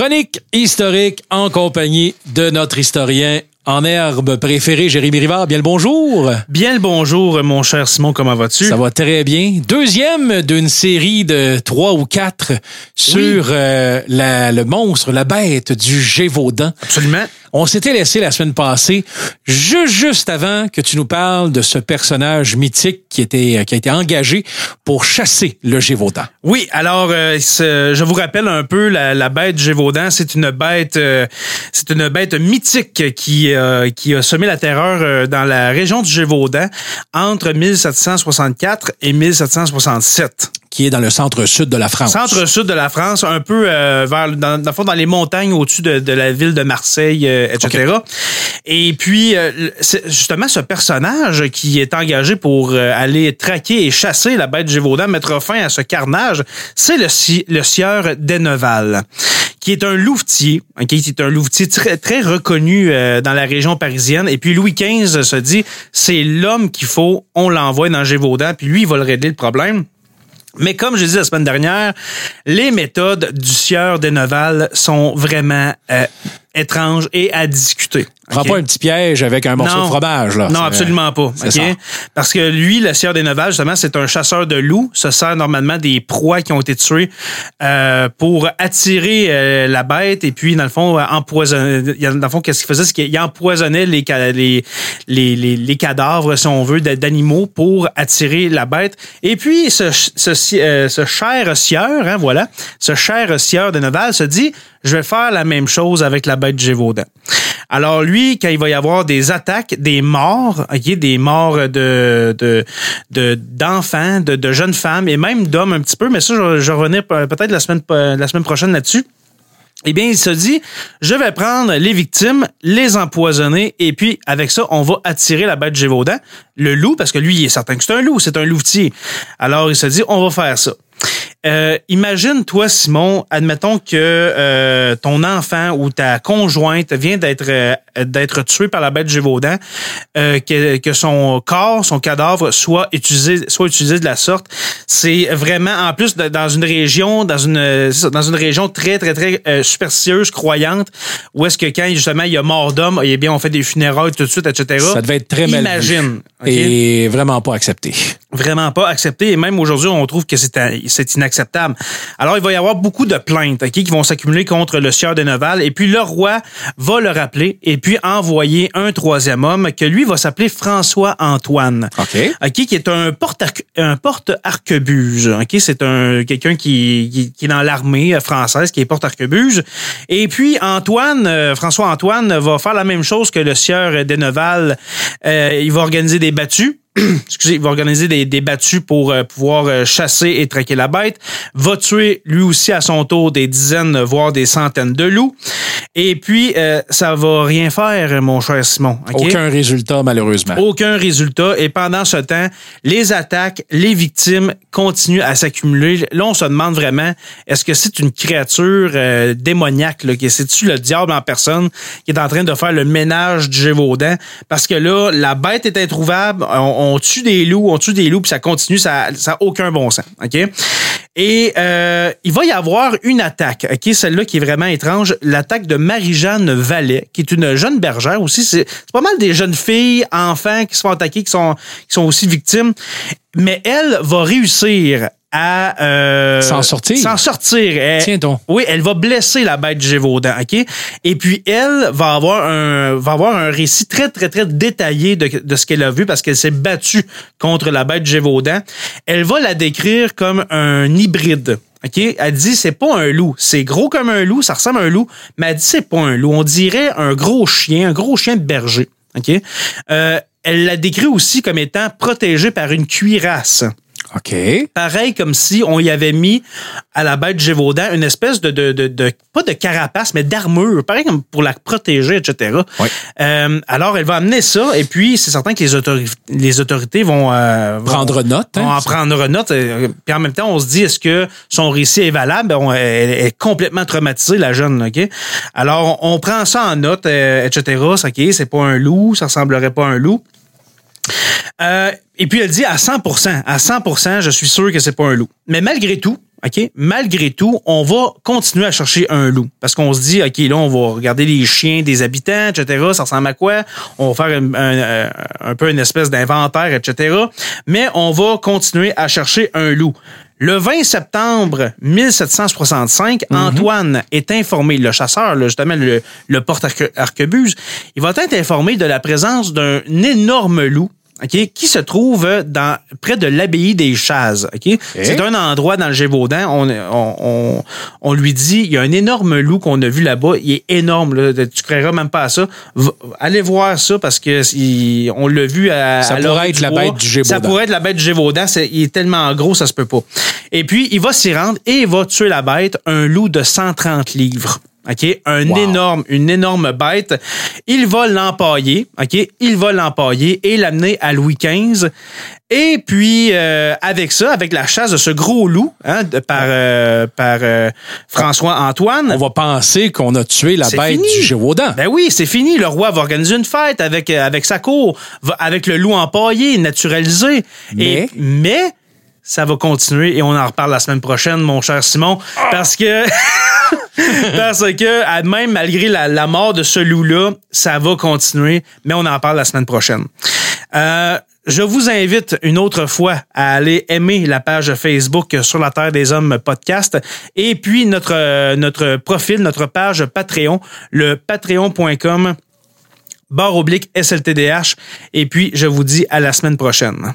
Chronique historique en compagnie de notre historien en herbe préféré, Jérémy Rivard. Bien le bonjour. Bien le bonjour, mon cher Simon, comment vas-tu? Ça va très bien. Deuxième d'une série de trois ou quatre sur euh, la- le monstre, la bête du Gévaudan. Absolument. On s'était laissé la semaine passée, juste, avant que tu nous parles de ce personnage mythique qui, était, qui a été engagé pour chasser le Gévaudan. Oui, alors euh, je vous rappelle un peu la, bête Gévaudan, c'est une bête euh, c'est une bête mythique qui euh, qui a semé la terreur euh, dans la région du Gévaudan entre 1764 et 1767. Qui est dans le centre-sud de la France. Centre-sud de la France, un peu euh, vers dans, dans le fond dans les montagnes au-dessus de, de la ville de Marseille, euh, etc. Et puis euh, justement ce personnage qui est engagé pour euh, aller traquer et chasser la bête Gévaudan, mettre fin à ce carnage, c'est le, le sieur d'Enneval qui est un louvetier, qui est un louvetier très, très reconnu euh, dans la région parisienne. Et puis Louis XV se dit, c'est l'homme qu'il faut, on l'envoie dans Gévaudan, puis lui, il va le régler le problème. Mais comme je disais la semaine dernière, les méthodes du sieur d'Enneval sont vraiment euh, étranges et à discuter. Prends pas un petit piège avec un morceau Non. de fromage. Là. Non, absolument pas. ok? ça. Parce que lui, le sieur des Neval, justement, c'est un chasseur de loups. Se sert normalement des proies qui ont été tuées euh, pour attirer euh, la bête et puis, dans le fond, euh, empoisonner. Dans le fond, qu'est-ce qu'il faisait? C'est qu'il empoisonnait les, les, les, les, les cadavres, si on veut, d'animaux pour attirer la bête. Et puis, ce, ce, euh, ce cher sieur, hein, voilà, ce cher sieur de Neval se dit, je vais faire la même chose avec la bête Gévaudan. Alors lui, quand il va y avoir des attaques, des morts, des morts de de de- d'enfants, de, de, jeunes femmes et même d'hommes un petit peu, mais ça, je, je revenais pe- peut-être la semaine la semaine prochaine là-dessus. Eh bien, il se dit, je vais prendre les victimes, les empoisonner, et puis avec ça, on va attirer la bête Gévaudan, le loup, parce que lui, il est certain que c'est un loup, c'est un louvetier. Alors, il se dit, on va faire ça. Euh, imagine, toi, Simon, admettons que euh, ton enfant ou ta conjointe vient d'être euh, d'être tué par la bête Gévaudan, euh, que, que son corps, son cadavre soit utilisé, soit utilisé de la sorte. C'est vraiment, en plus, dans une région, dans une dans une région très, très, très euh, superstitieuse, croyante, où est-ce que quand justement il y a mort d'homme, eh bien, on fait des funérailles tout de suite, etc. Ça devait être très mal. Imagine. Et vraiment pas accepté. vraiment pas accepté et même aujourd'hui on trouve que c'est c'est inacceptable. Alors il va y avoir beaucoup de plaintes ok, qui vont s'accumuler contre le sieur de Neval et puis le roi va le rappeler et puis envoyer un troisième homme que lui va s'appeler François Antoine. OK. OK, qui est un porte un porte c'est un quelqu'un qui, qui, qui est dans l'armée française qui est porte arquebuse. Et puis Antoine euh, François Antoine va faire la même chose que le sieur d'Enneval. Euh, il va organiser des battues. Excusez, il va organiser des, des battues pour euh, pouvoir euh, chasser et traquer la bête. Va tuer lui aussi à son tour des dizaines, voire des centaines de loups. Et puis, euh, ça va rien faire, mon cher Simon. Aucun résultat, malheureusement. Aucun résultat. Et pendant ce temps, les attaques, les victimes continuent à s'accumuler. Là, on se demande vraiment, est-ce que c'est une créature euh, démoniaque? Que c'est-tu le diable en personne qui est en train de faire le ménage du Gévaudan? Parce que là, la bête est introuvable. On, on tue des loups, on tue des loups, puis ça continue, ça n'a aucun bon sens. OK? Et euh, il va y avoir une attaque, OK? Celle-là qui est vraiment étrange, l'attaque de Marie-Jeanne Vallet, qui est une jeune bergère aussi. C'est pas mal des jeunes filles, enfants qui se font qui sont, qui sont aussi victimes. Mais elle va réussir à euh, S'en sortir. S'en sortir. Elle- Tiens donc. oui, elle va blesser la bête Gévaudan, OK? Et puis, elle va avoir un, va avoir un récit très, très, très détaillé de, de ce qu'elle a vu parce qu'elle s'est battue contre la bête Gévaudan. Elle va la décrire comme un hybride. OK? Elle dit c'est pas un loup. C'est gros comme un loup, ça ressemble à un loup, mais elle dit c'est pas un loup. On dirait un gros chien, un gros chien de berger. OK? Euh, elle la décrit aussi comme étant protégée par une cuirasse OK. pareil comme si on y avait mis à la bête Gévaudan une espèce de, de, de, de- pas de carapace, mais d'armure, pareil comme pour la protéger, etc. Oui. Euh, alors, elle va amener ça, et puis c'est certain que les, autori- les autorités vont, euh, vont- Prendre note. hein. vont en prendre note. euh, Puis en même temps, on se dit, est-ce que son récit est valable? On- elle est complètement traumatisée, la jeune. OK? Alors, on prend ça en note, euh, etc. Ça, OK, c'est pas un loup, ça ressemblerait pas à un loup. Euh, et puis elle dit à 100%, à 100%, je suis sûr que c'est pas un loup. Mais malgré tout, OK? Malgré tout, on va continuer à chercher un loup. Parce qu'on se dit, OK, là, on va regarder les chiens des habitants, etc. Ça ressemble à quoi? On va faire un, un- un peu une espèce d'inventaire, etc. Mais on va continuer à chercher un loup. Le 20 septembre 1765, Antoine est informé, le chasseur, justement le, le porte-arquebuse, il va être informé de la présence d'un énorme loup OK, qui se trouve dans près de l'abbaye des Chazes. OK? C'est un endroit dans le Gévaudan. On, on, on, on lui dit il y a un énorme loup qu'on a vu là-bas. Il est énorme. Là. Tu croiras même pas à ça. Va- allez voir ça parce que il- on l'a vu à. Ça à pourrait être la bois. bête du Gévaudan. Ça pourrait être la bête du Gévaudan. Il est tellement gros, ça se peut pas. Et puis, il va s'y rendre et il va tuer la bête, un loup de 130 livres. OK? Un Wow. énorme, une énorme bête. Il va l'empailler. OK? Il va l'empailler et l'amener à Louis XV. Et puis, euh, avec ça, avec la chasse de ce gros loup, hein, de- par, euh, par euh, François-Antoine. On va penser qu'on a tué la bête fini. du Gévaudan. Ben oui, c'est fini. Le roi va organiser une fête avec, avec sa cour, avec le loup empaillé, naturalisé. Mais? Et, mais? Ça va continuer et on en reparle la semaine prochaine, mon cher Simon, parce que parce que même malgré la, mort de ce loup-là, ça va continuer, mais on en parle la semaine prochaine. Euh, je vous invite une autre fois à aller aimer la page Facebook sur la Terre des Hommes podcast et puis notre, notre profil, notre page Patreon, le patreon.com barre oblique SLTDH. Et puis, je vous dis à la semaine prochaine.